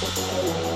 Música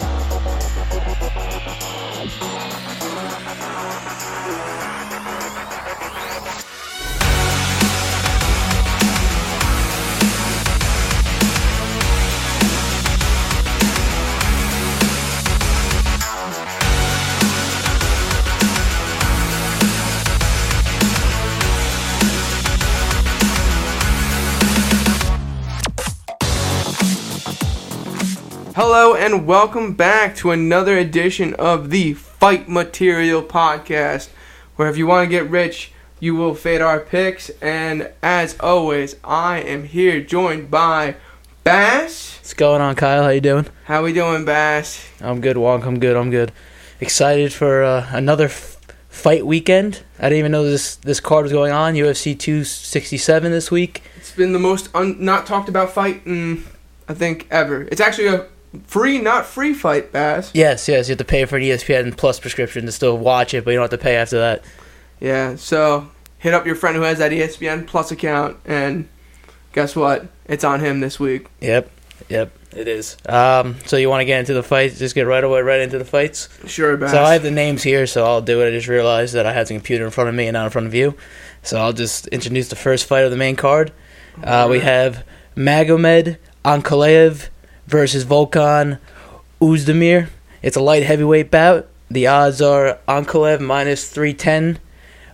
Hello and welcome back to another edition of the Fight Material Podcast, where if you want to get rich, you will fade our picks. And as always, I am here joined by Bass. What's going on, Kyle? How you doing? How we doing, Bass? I'm good, Wonk. I'm good. I'm good. Excited for uh, another f- fight weekend. I didn't even know this this card was going on. UFC 267 this week. It's been the most un- not talked about fight in I think ever. It's actually a free, not free fight, Bass. Yes, yes. You have to pay for an ESPN Plus prescription to still watch it, but you don't have to pay after that. Yeah, so hit up your friend who has that ESPN Plus account, and guess what? It's on him this week. Yep, yep. It is. Um, so you want to get into the fights? Just get right away, right into the fights. Sure, Bass. So I have the names here, so I'll do it. I just realized that I had the computer in front of me and not in front of you. So I'll just introduce the first fight of the main card. Uh, we have Magomed Ankalaev versus Volkan Ozdemir. It's a light heavyweight bout. The odds are Ankalaev minus 310,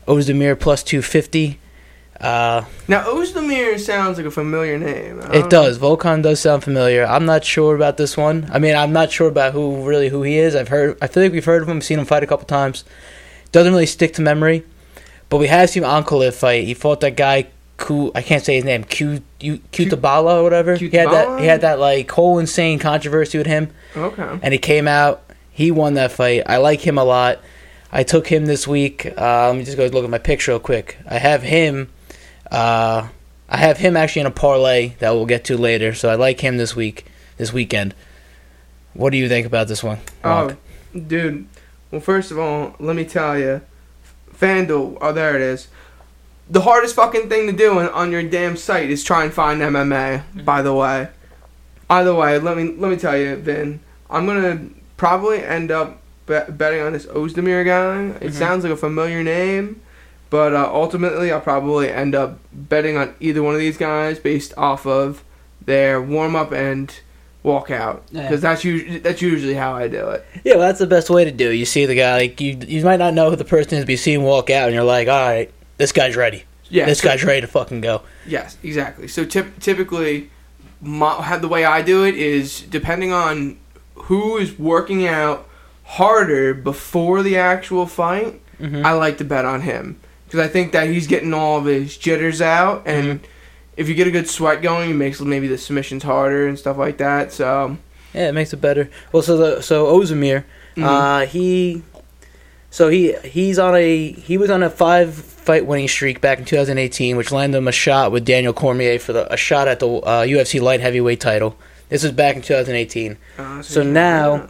Ozdemir plus 250. Uh, Now, Ozdemir sounds like a familiar name. It does. Volkan does sound familiar. I'm not sure about this one. I mean, I'm not sure about who really who he is. I've heard. I feel like we've heard of him, seen him fight a couple times. Doesn't really stick to memory, but we have seen Ankalaev fight. He fought that guy. Ku, I can't say his name. Q, Q, Kutabala or whatever. He had that. He had that like whole insane controversy with him, Okay. and he came out. He won that fight. I like him a lot. I took him this week. Uh, let me just go look at my picks real quick. I have him. Uh, I have him actually in a parlay that we'll get to later. So I like him this week, this weekend. What do you think about this one? Oh, dude. Well, first of all, let me tell you, FanDuel. Oh, there it is. The hardest fucking thing to do on, on your damn site is try and find MMA. By the way, either way, let me let me tell you, Vin. I'm gonna probably end up bet, betting on this Ozdemir guy. It Mhm. sounds like a familiar name, but uh, ultimately, I'll probably end up betting on either one of these guys based off of their warm up and walk out because that's usually that's usually how I do it. Yeah, well, that's the best way to do. it. You see the guy, like you, you might not know who the person is, but you see him walk out, and you're like, all right, this guy's ready. Yeah, this so- guy's ready to fucking go. Yes, exactly. So typ- typically, my, the way I do it is depending on who is working out harder before the actual fight. Mhm. I like to bet on him because I think that he's getting all of his jitters out, and if you get a good sweat going, it makes maybe the submissions harder and stuff like that. So Yeah, it makes it better. Well, so the so Ozemir, mhm. uh, he, so he he's on a he was on a five fight winning streak back in 2018, which landed him a shot with Daniel Cormier for the a shot at the uh, UFC light heavyweight title. This was back in 2018. Uh, so now-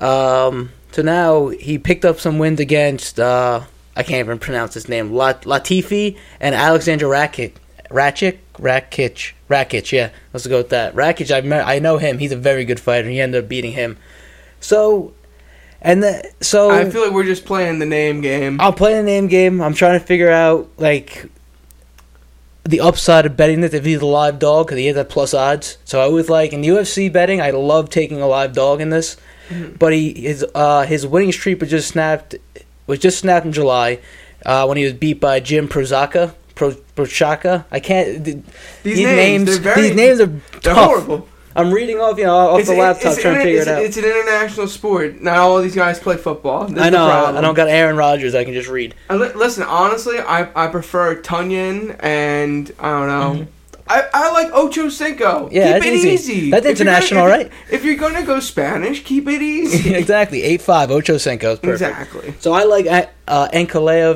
Um, so now he picked up some wins against uh, I can't even pronounce his name, Lat- Latifi and Alexander Rakic. Rakic, Rakic, Rakic. Yeah, let's go with that. Rakic, I I know him. He's a very good fighter. He ended up beating him. So, and the, so I feel like we're just playing the name game. I'll play the name game. I'm trying to figure out like the upside of betting that if he's a live dog because he has that plus odds. So I was like in UFC betting, I love taking a live dog in this. Mhm. But he his uh his winning streak was just snapped was just snapped in July uh, when he was beat by Jim Prozaka. Pro, Prochaka. I can't. th- These, these names, they're very these names are tough. horrible. I'm reading off you know off It's- the laptop it's- trying to figure it out. It's an international sport. Not all of these guys play football. This I know. I don't got Aaron Rodgers. I can just read. Uh, li- listen, honestly, I, I prefer Tunyon and I don't know. Mhm. I, I like Ocho Cinco. Yeah, keep it easy. easy. That's If gonna- international, if- right? If you're gonna go Spanish, keep it easy. exactly. Eight five. Ocho Cinco is perfect. exactly. So I like uh, uh,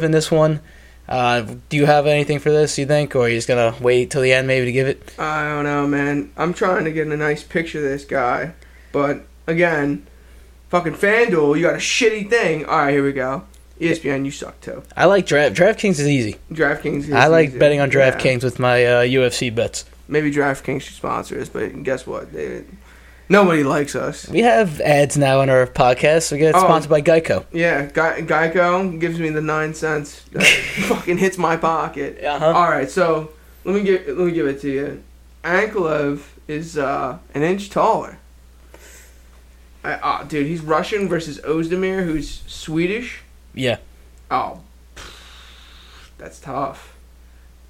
in this one. Uh, do you have anything for this? You think, or are you just gonna wait till the end maybe to give it? I don't know, man. I'm trying to get a nice picture of this guy, but again, fucking FanDuel, you got a shitty thing. All right, here we go. ESPN, you suck too. I like draft. DraftKings is easy. DraftKings. Is I like easy. betting on Yeah. DraftKings with my uh, UFC bets. Maybe DraftKings should sponsor us, but guess what? They Nobody likes us. We have ads now on our podcast. We get Oh. sponsored by Geico. Yeah, Ge- Geico gives me the nine cents. That fucking hits my pocket. Uh-huh. All right, so let me give let me give it to you. Anklev is uh, an inch taller. I, oh, dude, he's Russian versus Ozdemir, who's Swedish. Yeah. Oh, that's tough.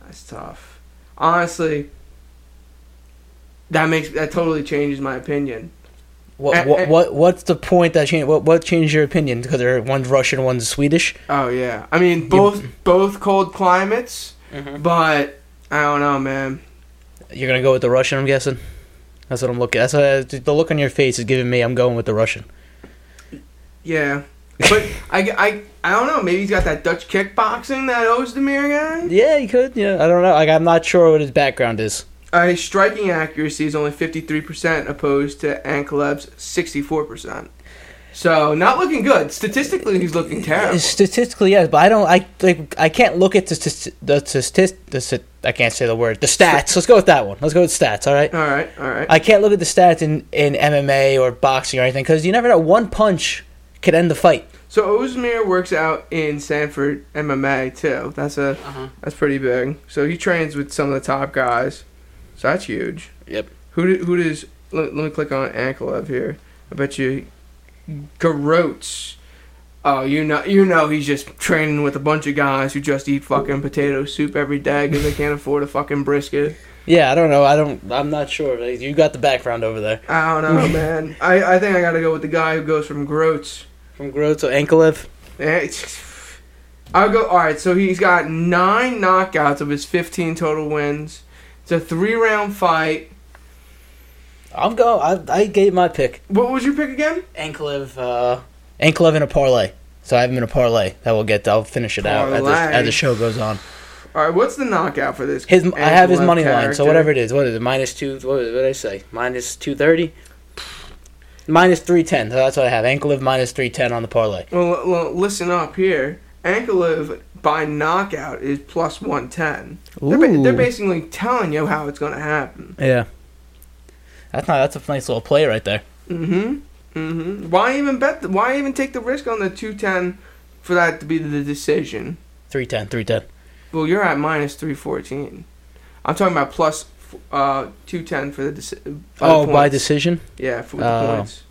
That's tough. Honestly, that makes that totally changes my opinion. What, Eh, what eh. what what's the point that changed? What what changed your opinion? Because they're one's Russian, one's Swedish. Oh yeah, I mean both both cold climates, Mm-hmm. but I don't know, man. You're gonna go with the Russian, I'm guessing. That's what I'm looking. That's what, the look on your face is giving me. I'm going with the Russian. Yeah, but I, I, I don't know. Maybe he's got that Dutch kickboxing that Ozdemir guy. Yeah, he could. Yeah, I don't know. Like I'm not sure what his background is. Uh, his striking accuracy is only fifty three percent, opposed to Anklev's sixty four percent. So not looking good. Statistically, he's looking terrible. Statistically, yes, but I don't. I like. I can't look at the st- the statist. The st- I can't say the word. The stats. Let's go with that one. Let's go with stats. All right. All right, all right. I can't look at the stats in in MMA or boxing or anything because you never know. One punch could end the fight. So Ozdemir works out in Sanford MMA too. That's a Uh-huh. that's pretty big. So he trains with some of the top guys. So that's huge. Yep. Who do, who does? Let, let me click on Anklev here. I bet you, Garotz. Oh, you know, you know, he's just training with a bunch of guys who just eat fucking potato soup every day because they can't afford a fucking brisket. Yeah, I don't know. I don't. I'm not sure. You got the background over there I don't know, man. I, I think I got to go with the guy who goes from Garotz. from Groth to Anklev. Yeah, I'll go. All right, so he's got nine knockouts of his 15 total wins. It's a three-round fight. I'm go. I I gave my pick. What was your pick again? Anklev. Uh, Anklev in a parlay. So I have him in a parlay. That will get. I'll finish it out as the, Parlay. as the show goes on. All right, what's the knockout for this? His. I have his Anklev money line. So character? whatever it is. What is it? Minus two. What, what did I say? Minus two thirty. Minus three ten. So that's what I have. Anklev minus three ten on the parlay. Well, l- well, listen up here. Anklev by knockout is plus 110. They're, ba- they're basically telling you how it's going to happen. Yeah. That's not. That's a nice little play right there. Mm-hmm. Mm-hmm. Why even bet? The, why even take the risk on the 210 for that to be the decision? 310, 310. Well, you're at minus 314. I'm talking about plus uh, 210 for the deci- for the Oh, by decision Yeah, for the Oh. points.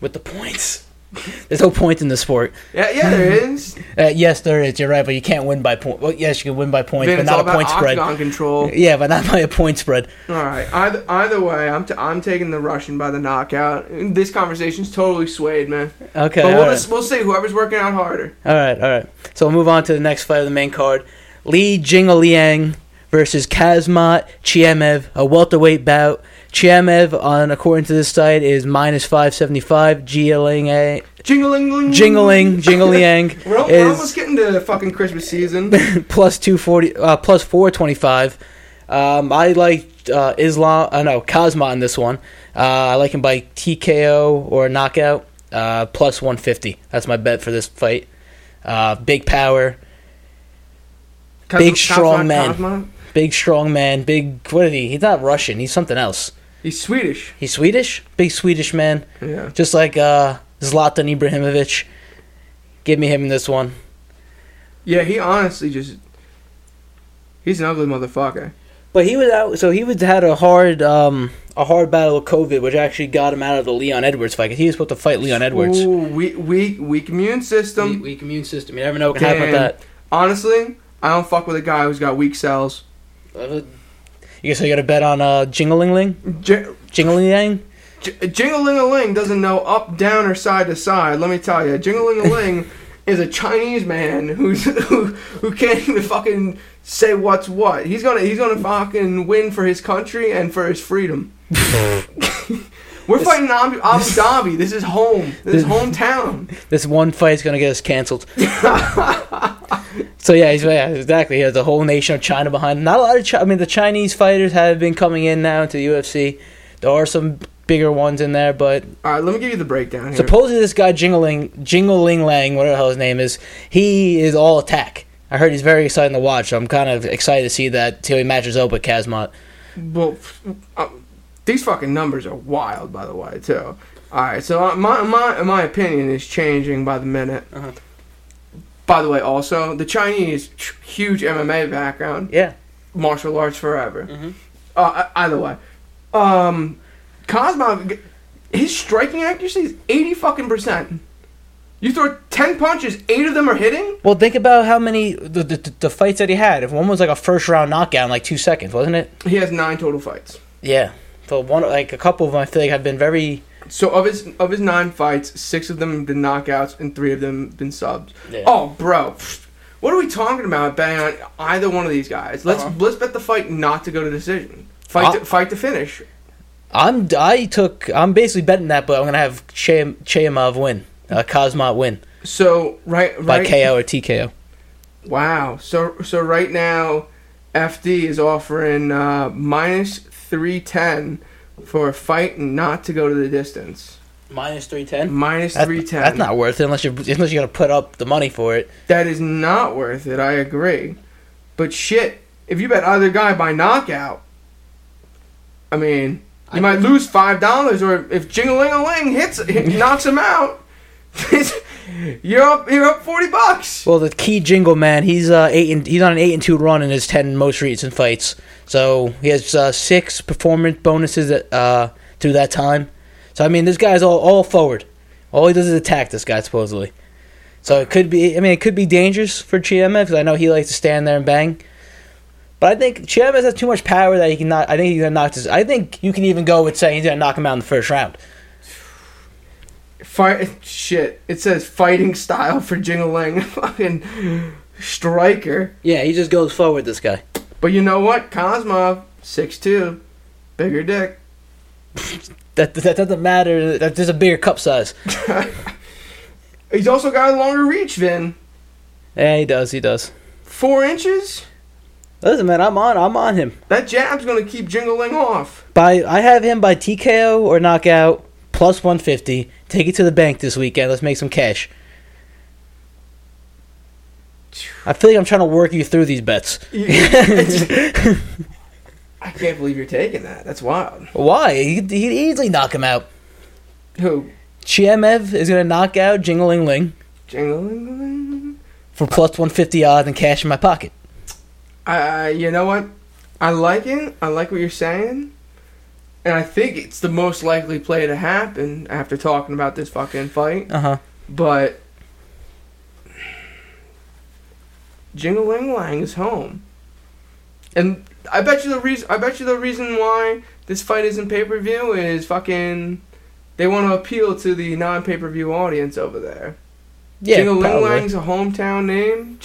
with the points. There's no point in the sport. Yeah, yeah, there is. Uh, yes, there is. You're right, but you can't win by point. Well, yes, you can win by points, Vin, but not a point spread. control. Yeah, but not by a point spread. All right. Either either way, I'm t- I'm taking the Russian by the knockout. This conversation's totally swayed, man. Okay, but we'll right. just, we'll see. Whoever's working out harder. all right, all right. So we'll move on to the next fight of the main card: Li Jingliang versus Kazmat Chimaev, a welterweight bout. Chimaev, on according to this site, is minus five seventy five. Jingling, Jingling, jingling, jingliang We're, al- we're almost getting to fucking Christmas season. plus two forty, uh, plus four twenty five. Um, I like uh, Islam. Uh, no, Kazma in this one. Uh, I like him by TKO or knockout. Uh, plus one fifty. That's my bet for this fight. Uh, big power, Big, strong man. Kazma? big strong man, big. What is he? He's not Russian. He's something else. He's Swedish. He's Swedish. Big Swedish man, Yeah. just like uh, Zlatan Ibrahimovic. Give me him in this one. Yeah, he honestly just. He's an ugly motherfucker. But he was out, so he was had a hard, um, a hard battle with COVID, which actually got him out of the Leon Edwards fight. 'cause he was supposed to fight Leon Edwards. Ooh, weak, weak, weak immune system. weak, weak immune system. You never know what can happen with that. Honestly, I don't fuck with a guy who's got weak cells. Uh, You I got to bet on uh, Jingling Ling, J- Jingling J- Jingling-a-ling doesn't know up, down, or side to side. Let me tell you, Jingling-a-ling is a Chinese man who's who, who can't even fucking say what's what. He's gonna he's gonna fucking win for his country and for his freedom. We're fighting in Abu, Abu Dhabi. This is home. This is hometown. This one fight's gonna get us canceled. So yeah, he's, yeah, exactly. He has the whole nation of China behind him. Not a lot of. Chi- I mean, the Chinese fighters have been coming in now into the UFC. There are some bigger ones in there, but All right, let me give you the breakdown here. supposedly this guy Jingling Jingling Lang, whatever the hell his name is, he is all attack. I heard he's very exciting to watch. So I'm kind of excited to see that till he matches up with Kazmat. Well, uh, these fucking numbers are wild, by the way, too. All right, so uh, my my my opinion is changing by the minute. Uh-huh. By the way, also the Chinese huge MMA background, Yeah. martial arts forever. Mhm. Uh, either way, um, Cosmo, his striking accuracy is eighty fucking percent. You throw ten punches, eight of them are hitting. Well, think about how many the, the the fights that he had. If one was like a first round knockout in like two seconds, wasn't it? He has nine total fights. Yeah. So one like a couple of them I feel like have been very So of his of his nine fights, six of them have been knockouts and three of them have been subs. Yeah. Oh, bro, what are we talking about betting on either one of these guys? Let's Uh-huh. let's bet the fight not to go to decision. Fight Uh- to, fight to finish. I'm I took I'm basically betting that, but I'm gonna have Che Chayamov win, uh, Cosmot win So right right by right KO or TKO. Wow. So so right now, FD is offering uh, minus three ten for a fight not to go to the distance. Minus three ten. Minus three ten. that's not worth it unless you unless you're gonna put up the money for it. That is not worth it. I agree. But shit, if you bet either guy by knockout, I mean, you I- might lose five dollars, or if Jingaling-a-ling hits, knocks him out, you're up. You're up forty bucks. Well, the key jingle man, he's uh eight and he's on an eight and two run in his ten most recent fights. So he has uh, six performance bonuses uh through that time. So I mean, this guy's all all forward. All he does is attack this guy supposedly. So it could be. I mean, it could be dangerous for Chiema because I know he likes to stand there and bang. But I think Chiema has too much power that he can not. I think he's gonna knock this. I think you can even go with saying he's gonna knock him out in the first round. Fight shit. It says fighting style for Jingaling, fucking striker. Yeah, he just goes forward. This guy. But you know what? Cosmov, six two, bigger dick. That that doesn't matter. That there's a bigger cup size. He's also got a longer reach, Vin. Yeah, he does. He does. Four inches. Listen, man, I'm on. I'm on him. That jab's gonna keep Jingling off. By I have him by TKO or knockout plus 150. Take it to the bank this weekend. Let's make some cash. I feel like I'm trying to work you through these bets. I can't believe you're taking that. That's wild. Why? He he'd easily knock him out. Who? Chimaev is going to knock out Jingling Ling Jingling. for plus 150 odds and cash in my pocket. I, you know what? I like it. I like what you're saying. And I think it's the most likely play to happen after talking about this fucking fight. Uh huh. But Jingling Lang is home, and I bet you the reason. I bet you the reason why this fight isn't pay per view is fucking. They want to appeal to the non pay per view audience over there. Yeah, Jingling. Lang's a hometown name.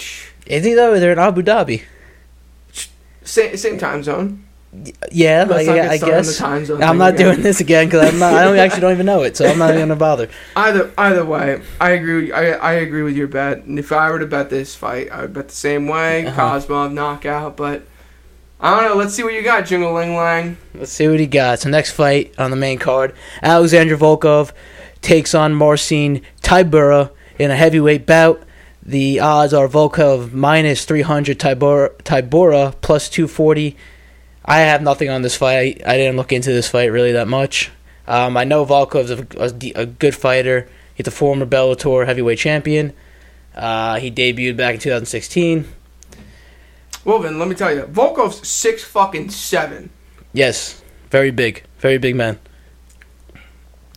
Is he though? They're in Abu Dhabi. Same, same time zone. Yeah, I, I started on the guess. I'm not again. doing this again because I'm not. I don't actually don't even know it, so I'm not even gonna bother. Either either way, I agree. I I agree with your bet. And if I were to bet this fight, I would bet the same way. Uh-huh. Cosmov knockout, but I don't know. Let's see what you got, Jingling Lang. Let's see what he got. So next fight on the main card, Alexander Volkov takes on Marcin Tybura in a heavyweight bout. The odds are Volkov minus 300, Tybura, Tybura plus 240. I have nothing on this fight. I didn't look into this fight really that much. Um, I know Volkov's a, a, a good fighter. He's a former Bellator heavyweight champion. Uh, he debuted back in 2016. Well, then let me tell you, Volkov's six fucking seven. Yes, very big, very big man.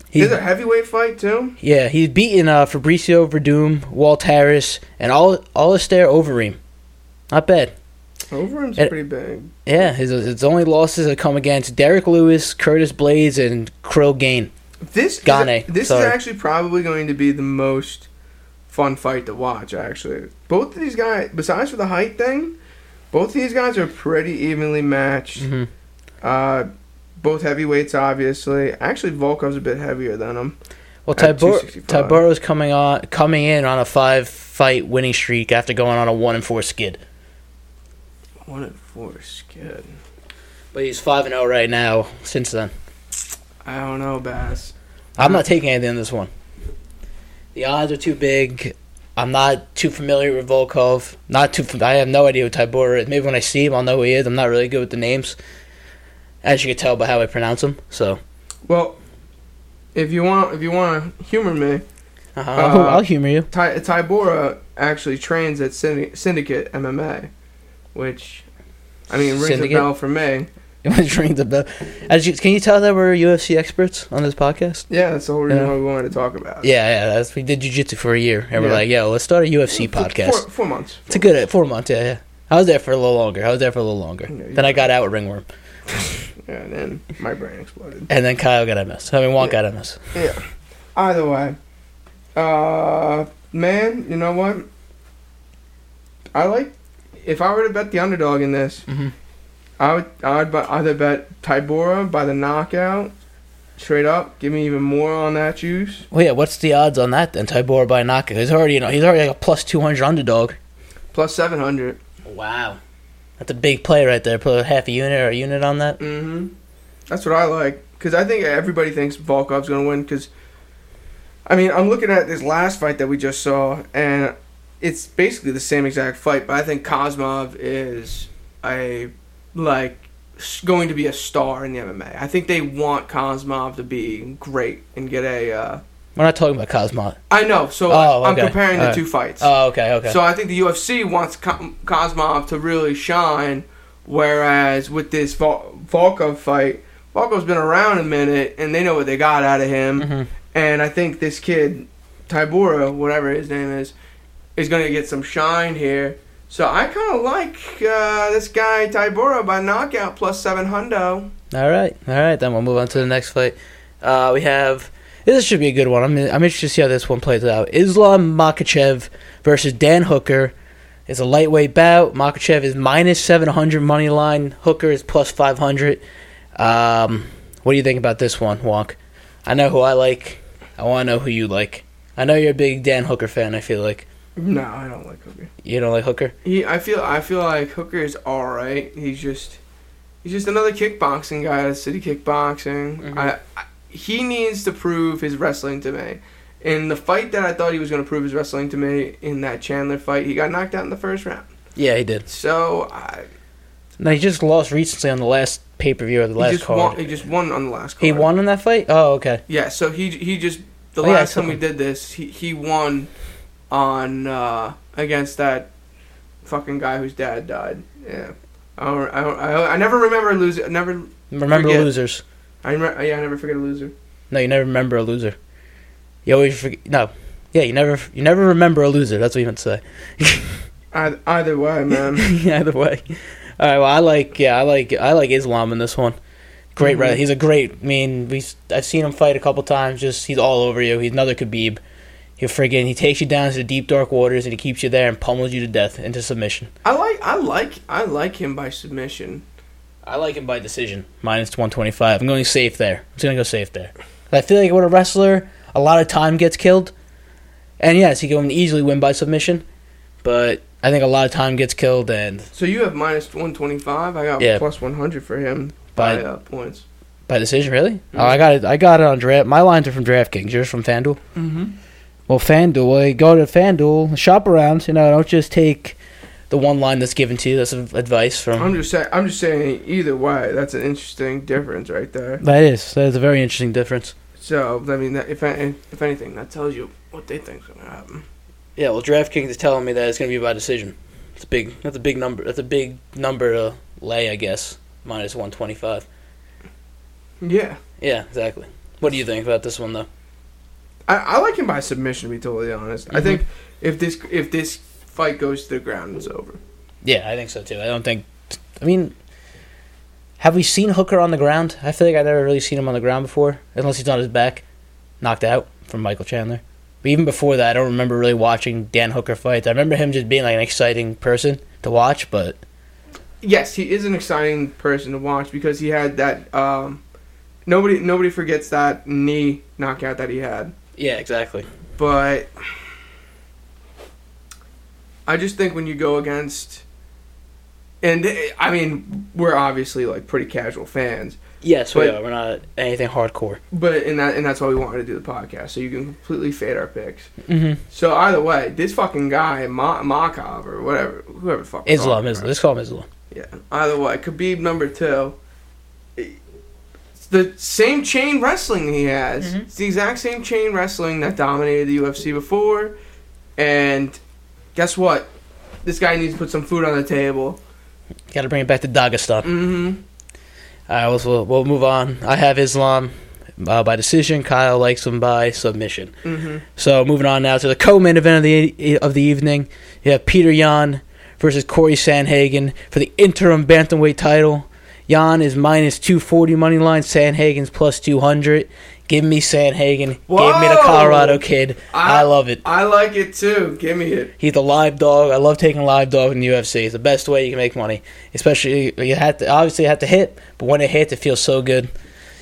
He- Is a heavyweight fight too? Yeah, he's beaten uh, Fabricio Werdum, Walt Harris, and Al- Alistair Overeem. Not bad. Overeem's It- pretty big. Yeah, his, his only losses have come against Derrick Lewis, Curtis Blaydes, and Ciryl Gane. This Gane, is, this sorry. is actually probably going to be the most fun fight to watch. Actually, both of these guys, besides for the height thing, both of these guys are pretty evenly matched. hmm Uh, both heavyweights, obviously. Actually, Volkov's a bit heavier than him. Well, 265. Tyburo's coming on, coming in on a five-fight winning streak after going on a one and four skid. One and four is good. But he's five and zero right now. Since then, I don't know, Bass. I'm not taking anything on this one. The odds are too big. I'm not too familiar with Volkov. Not too. I have no idea who Tybura is. Maybe when I see him, I'll know who he is. I'm not really good with the names. as you can tell by how I pronounce them. So Well, if you want, if you want to humor me, uh-huh. Uh, I'll, I'll humor you. Ty- Tybora actually trains at Syndi- Syndicate MMA, which, I mean, rings Syndicate? a bell for me. You want to ring the bell? As you, can you tell that we're UFC experts on this podcast? Yeah, that's the whole reason Yeah. why we wanted to talk about. it. Yeah, yeah. That's, we did jujitsu for a year, and we're like, yo, let's start a UFC Four- podcast. Four, four months. It's a good four months. Yeah, yeah. I was there for a little longer. I was there for a little longer. Yeah, Then I got out with ringworm, Yeah, and then my brain exploded. and then Kyle got MS. I mean, Wonk Yeah. got MS. Yeah. Either way, uh, man, you know what? I like if I were to bet the underdog in this, Mhm. I would I would bet, either bet Tybora by the knockout, straight up. Give me even more on that juice. Well, yeah. What's the odds on that then? Tybora by knockout. He's already, you know, he's already like a plus two hundred underdog. Plus seven hundred. Wow, that's a big play right there. Put a half a unit or a unit on that. Mm-hmm. That's what I like because I think everybody thinks Volkov's gonna win. Because I mean, I'm looking at this last fight that we just saw, and it's basically the same exact fight. But I think Kozmov is a like going to be a star in the MMA. I think they want Kozmov to be great and get a. Uh, We're not talking about Cosmo. I know, so Oh, I'm okay. comparing the Alright. two fights. Oh, okay, okay. So I think the UFC wants Ko- Kozmov to really shine, whereas with this Vol- Volkov fight, Volkov's been around a minute and they know what they got out of him. hmm And I think this kid, Tybura, whatever his name is, is going to get some shine here. So I kind of like uh, this guy Tybura by knockout plus seven hundo. All right, all right. Then we'll move on to the next fight. Uh, we have this should be a good one. I'm I'm interested to see how this one plays out. Islam Makhachev versus Dan Hooker. It's a lightweight bout. Makhachev is minus seven hundred money line. Hooker is plus five hundred. Um, what do you think about this one, Wonk? I know who I like. I want to know who you like. I know you're a big Dan Hooker fan. I feel like No, I don't like Hooker. you don't like Hooker. He, I feel, I feel like Hooker is all right. He's just, he's just another kickboxing guy. at City kickboxing. Mhm. I, I, he needs to prove his wrestling to me. In the fight that I thought he was going to prove his wrestling to me, in that Chandler fight, he got knocked out in the first round. Yeah, he did. So I, No, he just lost recently on the last pay per view or the he last just card. won. He just won on the last. Card. He won in that fight. Oh, okay. Yeah. So he he just the Oh, last saw time we him. did this, he he won on uh, against that fucking guy whose dad died. Yeah. I don't, I, don't, I, I never remember losing. Never. Remember Forget. losers. I remember, yeah. I never forget a loser. No, you never remember a loser. You always forget. No, yeah, you never you never remember a loser. That's what you meant to say. Either, either way, man. Either way. All right. Well, I like yeah, I like I like Islam in this one. Great, Mhm. right? He's a great. I mean, we I've seen him fight a couple times. Just he's all over you. He's another Khabib. He friggin' he takes you down to the deep dark waters and he keeps you there and pummels you to death into submission. I like I like I like him by submission. I like him by decision. Minus 125. I'm going safe there. I'm just going to go safe there. I feel like when a wrestler, a lot of time gets killed. And yes, he can easily win by submission. But I think a lot of time gets killed and So you have minus one twenty five. I got Yeah. plus one hundred for him By- by, uh, points. by decision, really? Oh, I got it. I got it on draft. My lines are from DraftKings. Yours from FanDuel? Mm-hmm. Well, FanDuel, you go to FanDuel, shop around. You know, don't just take the one line that's given to you. That's advice from. I'm just saying. I'm just saying. Either way, that's an interesting difference right there. that is. That is a very interesting difference. So I mean, that, if if anything, that tells you what they think's gonna happen. Yeah, well, DraftKings is telling me that it's going to be by decision. It's a big. That's a big number. That's a big number to lay, I guess. Minus one twenty five. Yeah, Yeah, exactly. What do you think about this one, though? I, I like him by submission. To be totally honest, I Mhm. think if this if this fight goes to the ground, it's over. Yeah, I think so too. I don't think. I mean, have we seen Hooker on the ground? I feel like I've never really seen him on the ground before, unless he's on his back, knocked out from Michael Chandler. But even before that, I don't remember really watching Dan Hooker fights. I remember him just being like an exciting person to watch, but Yes, he is an exciting person to watch because he had that. Um, nobody nobody forgets that knee knockout that he had. Yeah, exactly. but I just think when you go against, and I mean, we're obviously like pretty casual fans, Yes, we But- are. We're not anything hardcore. but and that and that's why we wanted to do the podcast so you can completely fade our picks. Mm-hmm. So either way, this fucking guy Ma- Makov or whatever, whoever the fuck Islam, Islam. Let's call him Islam. Yeah. Either way, Khabib number two. The same chain wrestling he has. Mhm. It's the exact same chain wrestling that dominated the UFC before. And guess what? This guy needs to put some food on the table. Got to bring it back to Dagestan. Mm-hmm. All right, we'll, we'll, we'll move on. I have Islam uh, by decision. Kyle likes him by submission. Mm-hmm. So moving on now to the co-main event of the of the evening. You have Peter Yan versus Cory Sandhagen for the interim bantamweight title. Yan is minus two forty money line. Sandhagen's plus two hundred. Give me Sandhagen. Give me the Colorado kid. I, I- love it. I like it too. Give me it. He's a live dog. I love taking live dog in the UFC. It's the best way you can make money. Especially you have to obviously you have to hit, but when it hits, it feels so good.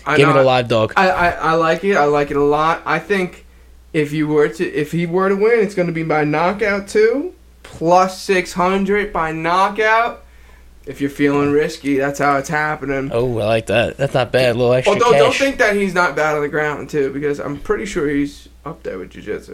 I Give me know, the live dog. I, I, I like it. I like it a lot. I think if you were to if he were to win, it's going to be by knockout too, plus six hundred by knockout. If you're feeling risky, that's how it's happening. Oh, I like that. That's not bad. A little extra Although don't think that he's not bad on the ground too, because I'm pretty sure he's up there with jiu-jitsu.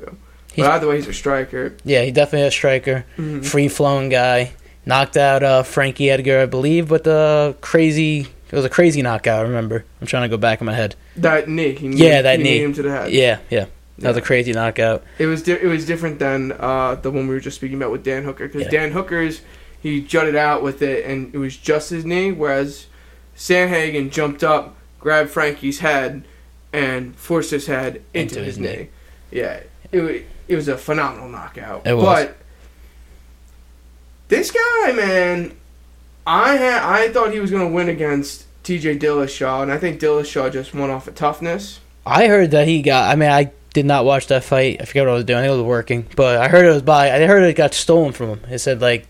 He's- But either way, he's a striker. yeah, he definitely a striker. Mhm. free flowing guy. Knocked out uh, Frankie Edgar, I believe, but the crazy. It was a crazy knockout. I remember. I'm trying to go back in my head. That knee, he Yeah, that he knee. him to the head. Yeah, yeah, that was a crazy knockout. It was di- it was different than uh, the one we were just speaking about with Dan Hooker because Yeah. Dan Hooker's he jutted out with it and it was just his knee, whereas Sandhagen jumped up, grabbed Frankie's head, and forced his head into, Into his, his knee. knee. Yeah, it it was a phenomenal knockout. It was. But this guy, man, I had I thought he was gonna win against T.J. Dillashaw, and I think Dillashaw just won off of toughness. I heard that he got. I mean, I did not watch that fight. I forget what I was doing. I was working, but I heard it was by. I heard it got stolen from him. It said like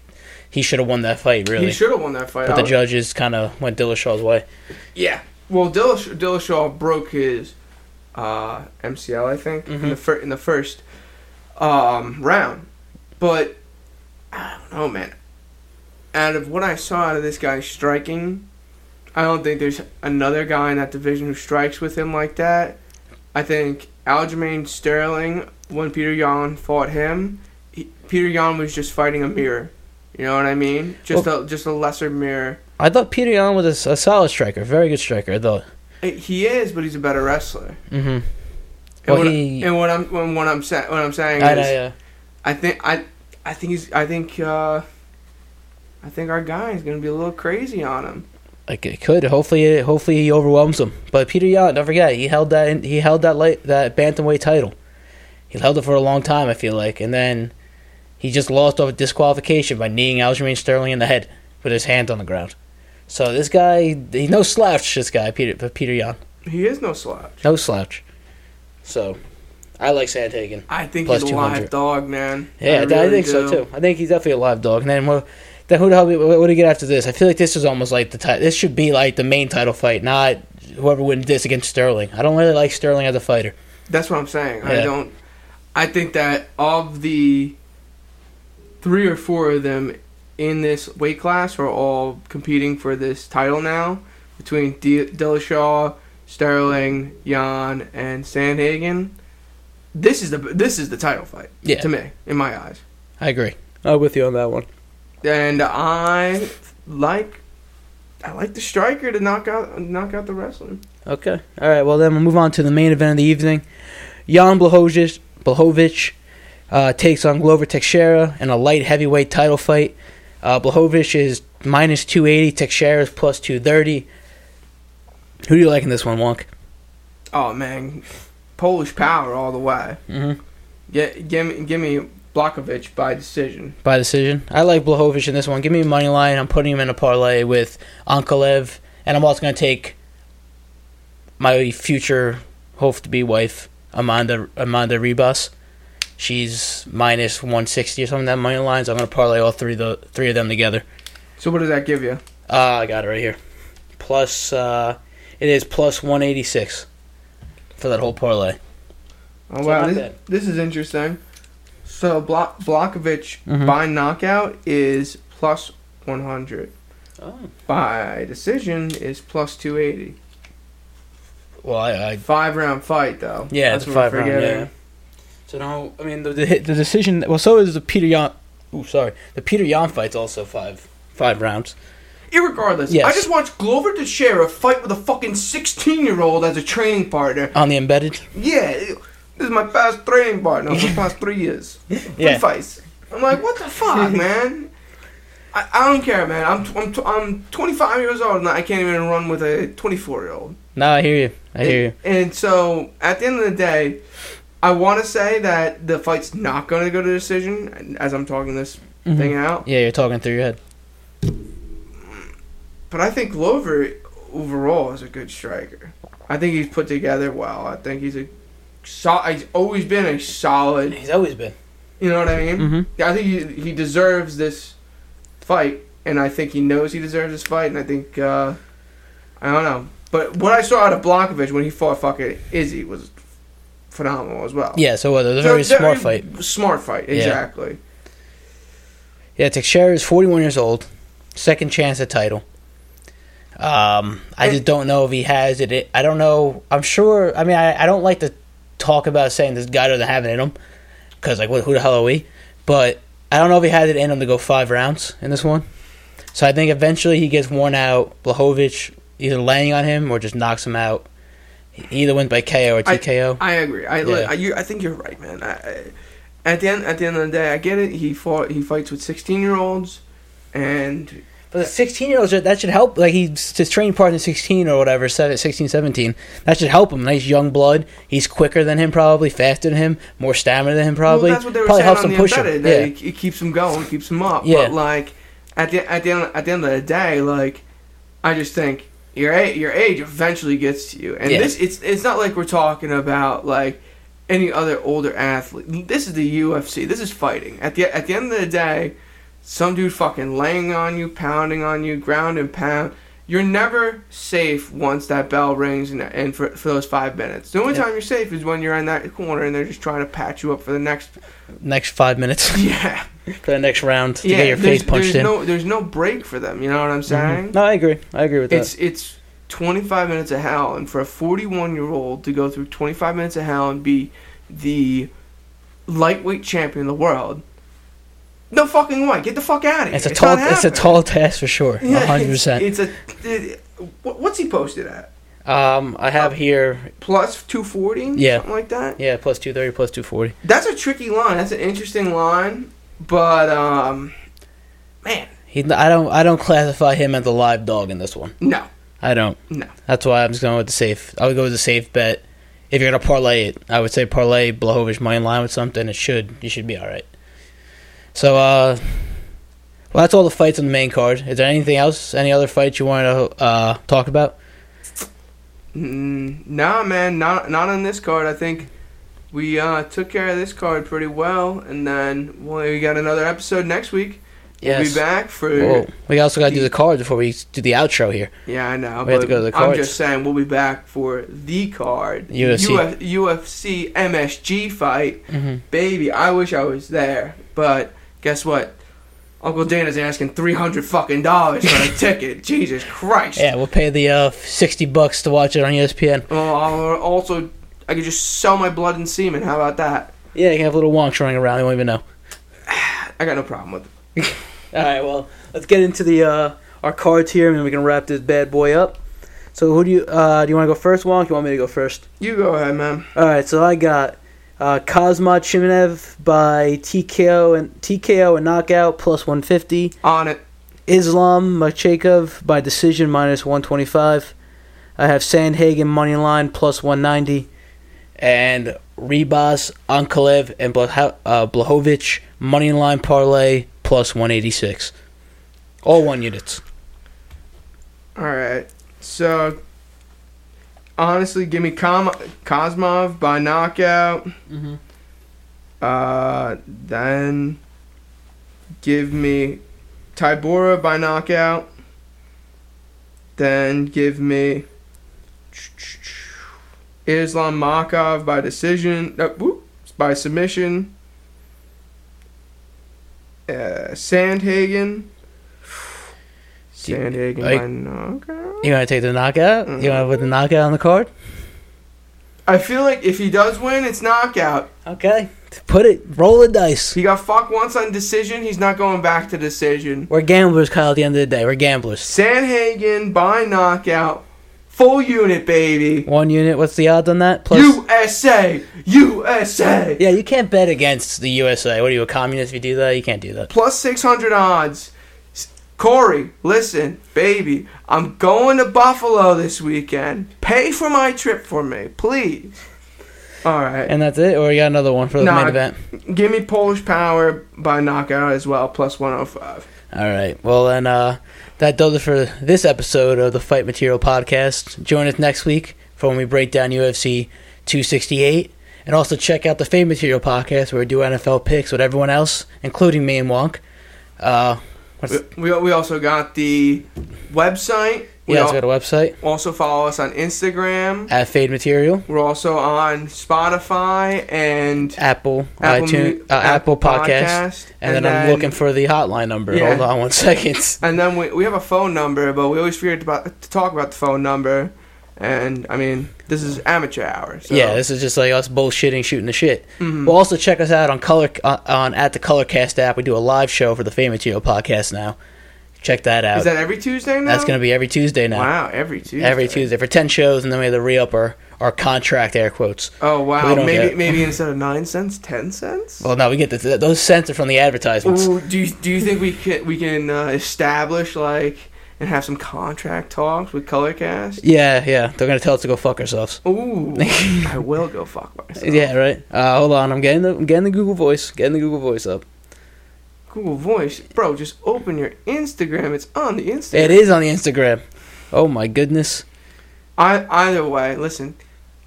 he should have won that fight, really. He should have won that fight. but the judges kind of went Dillashaw's way. Yeah. Well, Dillashaw, Dillashaw broke his uh, MCL, I think, in Mhm. the fir- in the first um, round. But I don't know, man. Out of what I saw out of this guy striking, I don't think there's another guy in that division who strikes with him like that. I think Aljamain Sterling, when Peter Yan fought him, he, Peter Yan was just fighting a mirror. You know what I mean? Just a just a lesser mirror. I thought Peter Yan was a solid striker, very good striker. though. Eh, He is, but he's a better wrestler. Mm-hmm. And, Well, what, he- and what I'm when- what I'm saying what I'm saying I, is I, uh, I think I I think he's I think uh I think our guy is gonna be a little crazy on him. Like it could. Hopefully, hopefully he overwhelms him. But Peter Yan, don't forget, he held that. He held that light, that bantamweight title. He held it for a long time. I feel like, and then he just lost off a disqualification by kneeing Aljamain Sterling in the head with his hand on the ground. So this guy, he's no slouch. This guy, Peter Peter Yan, He is no slouch. no slouch. So, I like Sandhagen. I think he's a live dog, man. Yeah, I, really think so too. I think he's definitely a live dog. And then what? Then who the hell? What, do you get after this? I feel like this is almost like the ti- this should be like the main title fight, not whoever wins this against Sterling. I don't really like Sterling as a fighter. That's what I'm saying. I don't. I think that of the three or four of them in this weight class are all competing for this title now between D- Dillashaw, Sterling, Jan, and Sandhagen. This is the this is the title fight Yeah, to me in my eyes, I agree. I'm with you on that one. and I like I like the striker to knock out knock out the wrestler. Okay. All right. Well, then we'll move on to the main event of the evening. Jan Blachowicz, Blachowicz uh, takes on Glover Teixeira in a light heavyweight title fight. Uh, is minus 280. Teixeira is plus 230. Who do you like in this one, Wonk? Oh man, Polish power all the way. Mm-hmm. Yeah, give me give me Blokovic by decision. By decision. I like Blachowicz in this one. Give me a money line. I'm putting him in a parlay with Ankalev, and I'm also going to take my future hope to be wife, Amanda Amanda Ribas. She's minus 160 or something. That money lines. I'm going to parlay all three of the three of them together. So what does that give you? Ah, I got it right here. Plus, uh, it is plus 186 for that whole parlay. Oh So wow, this, this is interesting. So Blok Blokovic Mhm. by knockout is plus one hundred. Oh. By decision is plus two eighty. Well, I, I Five round fight though. Yeah, That's it's what we're five round, yeah. So no, I mean the, the the decision. Well, so is the Peter Yan. Ooh, sorry, the Peter Yan fight's also five five rounds. Irregardless, Yes. I just watched Glover Teixeira fight with a fucking 16 year old as a training partner. On the embedded. Yeah, this is my past training partner for the past three years. Three Yeah. fights. I'm like, what the fuck, man? I, I don't care, man. I'm, tw- I'm, tw- I'm 25 years old and I can't even run with a 24 year old. No, I hear you. I hear you. And so, at the end of the day, I want to say that the fight's not going to go to decision as I'm talking this Mhm. thing out. Yeah, you're talking through your head. But I think Glover overall is a good striker. I think he's put together well. I think he's a so, he's always been a solid. He's always been. You know what I mean? Mm-hmm. Yeah, I think he, he deserves this fight, and I think he knows he deserves this fight, and I think uh, I don't know. But what I saw out of Blankovic when he fought fucking Izzy was phenomenal as well. Yeah, so uh, it was a So very smart fight. Smart fight, exactly. Yeah, Teixeira is 41 years old, second chance at title. Um, I just don't know if he has it. I don't know. I'm sure. I mean, I, I don't like to talk about saying this guy doesn't have it in him, because like, what, who the hell are we? But I don't know if he has it in him to go five rounds in this one. So I think eventually he gets worn out. Blachowicz either laying on him or just knocks him out. He either wins by KO or TKO. I agree. I Yeah. I, you, I think you're right, man. I, I, at the end at the end of the day, I get it. He fought. He fights with 16 year olds, and But the 16 year olds, that should help. Like, he's his training partner 16 or whatever, seven- 16, 17. That should help him. Nice young blood. He's quicker than him, probably. Faster than him. More stamina than him, probably. Well, that's what they were probably saying helps on him the push him. embedded. Yeah. It, it keeps him going, keeps him up. Yeah. But like at the at the end at the end of the day, like I just think your a- your age eventually gets to you, and Yeah. this it's it's not like we're talking about like any other older athlete. This is the UFC. This is fighting. At the at the end of the day, some dude fucking laying on you, pounding on you, ground and pound. You're never safe once that bell rings and, and for, for those five minutes. The only time you're safe is when you're in that corner and they're just trying to patch you up for the next Next five minutes yeah, for the next round to yeah. get your face punched there's in. no there's no break for them. You know what I'm saying? Mhm. No, I agree. I agree with that. It's it's 25 minutes of hell, and for a 41 year old to go through 25 minutes of hell and be the lightweight champion of the world, no fucking way. Get the fuck out of here. It's a tall. not It's a tall task for sure. Yeah, hundred it's- percent. It's a. It, what's he posted at? Um, I have here. Plus 240? Yeah. Something like that? Yeah, plus two thirty, plus two forty. That's a tricky line. That's an interesting line. But, um, man, He. I don't. I don't classify him as a live dog in this one. no. I don't. No. That's why I'm just going with the safe. I would go with the safe bet. If you're gonna parlay it, I would say parlay Blachowicz money line with something. It should you should be all right. So, uh, well, that's all the fights on the main card. Is there anything else? Any other fights you want to uh, talk about? Mm, nah, man, not not on this card. I think we uh, took care of this card pretty well, and then well, we got another episode next week. We'll be back for. Whoa. We also got to do the cards before we do the outro here. Yeah, I know. We have to go to the I'm just saying we'll be back for the card. UFC. Uf- UFC MSG fight, Mm-hmm. baby. I wish I was there, but guess what? Uncle Dan is asking three hundred fucking dollars for a ticket. Jesus Christ. Yeah, we'll pay the uh, sixty bucks to watch it on ESPN. Well, I'll also, I could just sell my blood and semen. How about that? Yeah, you can have little wonks running around. You won't even know. I got no problem with it. All right, well, let's get into the uh, our cards here, and then we can wrap this bad boy up. So, who do you uh, do? You want to go first, Wonk? You want me to go first? You go ahead, man. All right, so I got uh, Kazma Chimanev by TKO and TKO and knockout plus 150. On it. Islam Machekov by decision minus 125. I have Sandhagen money line plus 190. And Ribas, Ankalev, and Blah- uh, Blachowicz money line parlay plus 186. All one units. All right. So, honestly, give me Kam- Kozmov by knockout. Mm-hmm. Uh, then give me Tybura by knockout. Then give me Islam Makov by decision. Uh, whoop, by submission. Uh, Sandhagen. Sandhagen Like- by knockout. You want to take the knockout? You want to put the knockout on the card? I feel like if he does win, it's knockout. Okay. Put it, roll the dice. He got fucked once on decision. He's not going back to decision. We're gamblers, Kyle. At the end of the day, we're gamblers. Sandhagen by knockout, full unit, baby. One unit. What's the odds on that? Plus, USA, USA. yeah, you can't bet against the USA. What are you, a communist? If you do that, you can't do that. Plus 600 odds. Cory, listen, baby, I'm going to Buffalo this weekend. Pay for my trip for me, please. All right. And that's it, or you got another one for the Nah. main event. Give me Polish Power by knockout as well, plus 105. All right. Well, then uh, that does it for this episode of the Fight Material Podcast. Join us next week for when we break down UFC 268. And also check out the Fade Material Podcast where we do NFL picks with everyone else, including me and Wonk. Uh, We, we, we also got the website. We yeah, let's al- go to website also follow us on Instagram. at Fade Material, We're also on Spotify and Apple, Apple, iTunes, uh, Apple Podcast. And, then, I'm looking for the hotline number. Yeah. Hold on one second. And then we, we have a phone number, but we always forget about, to talk about the phone number. And I mean, this is amateur hour. So. Yeah, this is just like us bullshitting, shooting the shit. Mhm. Well, also check us out on color on, on at the Colorcast app. We do a live show for the Fade Material podcast now. Check that out. Is that every Tuesday now? That's going to be every Tuesday now. Wow, every Tuesday. Every Tuesday for ten shows, and then we have to re up our, our contract air quotes. Oh wow, maybe maybe instead of nine cents, ten cents. Well, no, we get the, those cents are from the advertisements. Ooh, do you do you think we can we can uh, establish like and have some contract talks with Colorcast? Yeah, yeah, they're going to tell us to go fuck ourselves. Ooh, I will go fuck myself. Yeah, right. Uh, hold on, I'm getting the I'm getting the Google Voice, getting the Google Voice up. Google Voice, bro. Just open your Instagram. It's on the Instagram. It is on the Instagram. Oh my goodness. I either way, listen,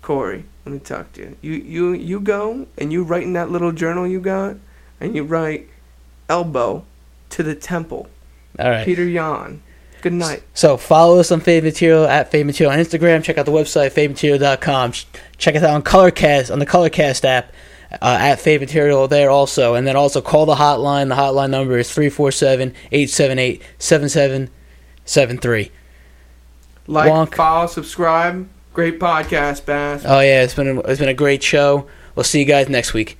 Cory. Let me talk to you. You you you go and you write in that little journal you got, and you write elbow to the temple. All right. Petr Yan. Good night. So follow us on Fade Material at Fade Material on Instagram. Check out the website fadematerial.com. Ch- Check us out on Colorcast on the Colorcast app uh, at Fade Material there also, and then also call the hotline. The hotline number is 347-878-7773. Like, Wonk. follow, subscribe. Great podcast, Bass. Oh yeah, it's been a, it's been a great show. We'll see you guys next week.